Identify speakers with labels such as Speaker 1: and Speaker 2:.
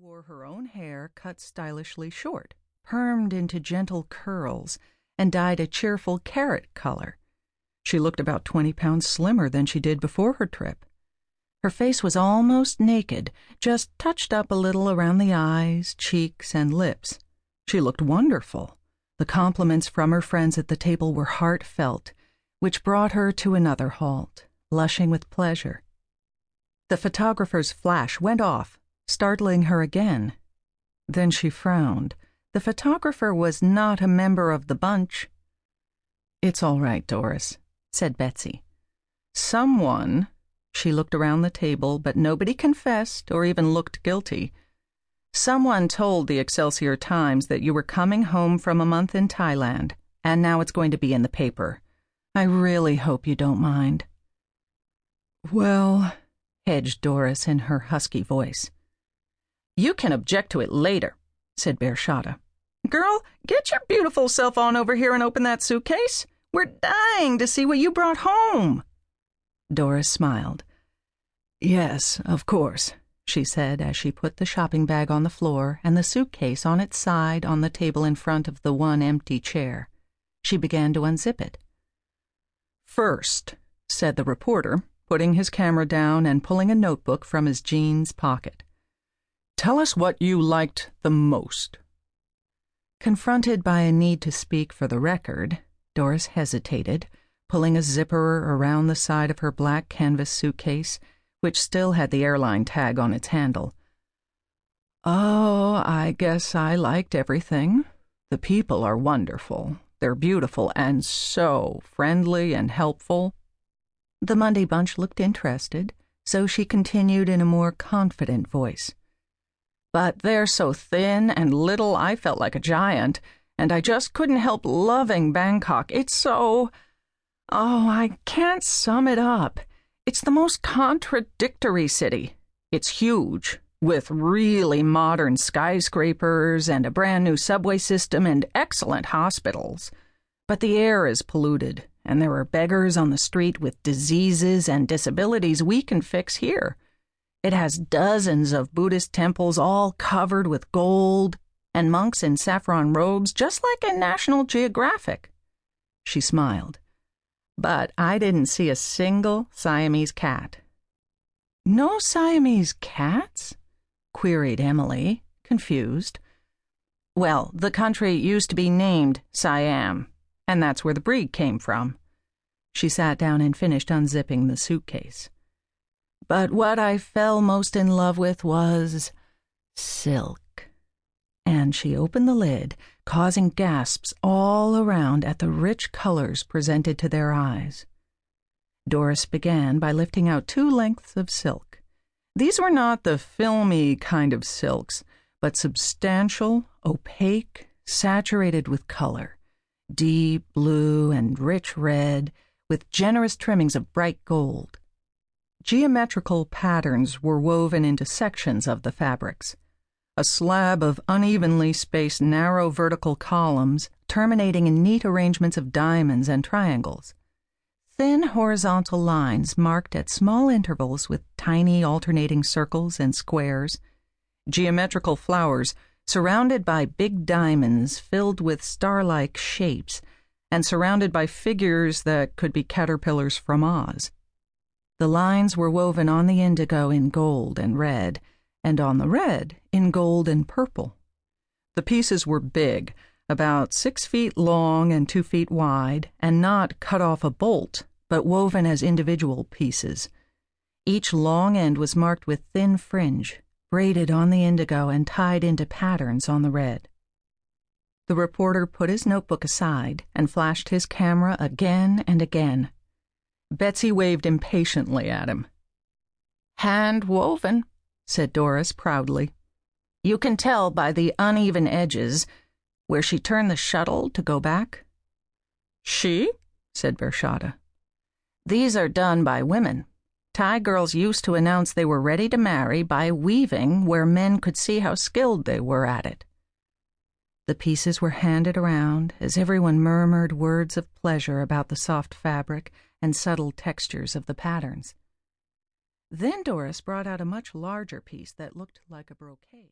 Speaker 1: wore her own hair cut stylishly short, permed into gentle curls, and dyed a cheerful carrot color. She looked about twenty pounds slimmer than she did before her trip. Her face was almost naked, just touched up a little around the eyes, cheeks, and lips. She looked wonderful. The compliments from her friends at the table were heartfelt, which brought her to another halt, blushing with pleasure. The photographer's flash went off, startling her again. Then she frowned. The photographer was not a member of the bunch. It's all right, Doris, said Betsy. Someone, she looked around the table, but nobody confessed or even looked guilty. Someone told the Excelsior Times that you were coming home from a month in Thailand, and now it's going to be in the paper. I really hope you don't mind. Well, hedged Doris in her husky voice. You can object to it later, said Bershada. Girl, get your beautiful self on over here and open that suitcase. We're dying to see what you brought home. Doris smiled. Yes, of course, she said as she put the shopping bag on the floor and the suitcase on its side on the table in front of the one empty chair. She began to unzip it. First, said the reporter, putting his camera down and pulling a notebook from his jeans pocket. Tell us what you liked the most. Confronted by a need to speak for the record, Doris hesitated, pulling a zipper around the side of her black canvas suitcase, which still had the airline tag on its handle. Oh, I guess I liked everything. The people are wonderful. They're beautiful and so friendly and helpful. The Monday bunch looked interested, so she continued in a more confident voice. But they're so thin and little, I felt like a giant, and I just couldn't help loving Bangkok. It's so. Oh, I can't sum it up. It's the most contradictory city. It's huge, with really modern skyscrapers and a brand new subway system and excellent hospitals. But the air is polluted, and there are beggars on the street with diseases and disabilities we can fix here. It has dozens of Buddhist temples all covered with gold, and monks in saffron robes, just like in National Geographic. She smiled. But I didn't see a single Siamese cat. No Siamese cats? queried Emily, confused. Well, the country used to be named Siam, and that's where the breed came from. She sat down and finished unzipping the suitcase. But what I fell most in love with was silk. And she opened the lid, causing gasps all around at the rich colors presented to their eyes. Doris began by lifting out two lengths of silk. These were not the filmy kind of silks, but substantial, opaque, saturated with color, deep blue and rich red, with generous trimmings of bright gold. Geometrical patterns were woven into sections of the fabrics. A slab of unevenly spaced narrow vertical columns terminating in neat arrangements of diamonds and triangles. Thin horizontal lines marked at small intervals with tiny alternating circles and squares. Geometrical flowers surrounded by big diamonds filled with star like shapes and surrounded by figures that could be caterpillars from Oz. The lines were woven on the indigo in gold and red, and on the red in gold and purple. The pieces were big, about six feet long and two feet wide, and not cut off a bolt, but woven as individual pieces. Each long end was marked with thin fringe, braided on the indigo and tied into patterns on the red. The reporter put his notebook aside and flashed his camera again and again. Betsy waved impatiently at him. Hand woven, said Doris proudly. You can tell by the uneven edges where she turned the shuttle to go back. She? said Bershada. These are done by women. Thai girls used to announce they were ready to marry by weaving where men could see how skilled they were at it. The pieces were handed around as everyone murmured words of pleasure about the soft fabric and subtle textures of the patterns. Then Doris brought out a much larger piece that looked like a brocade.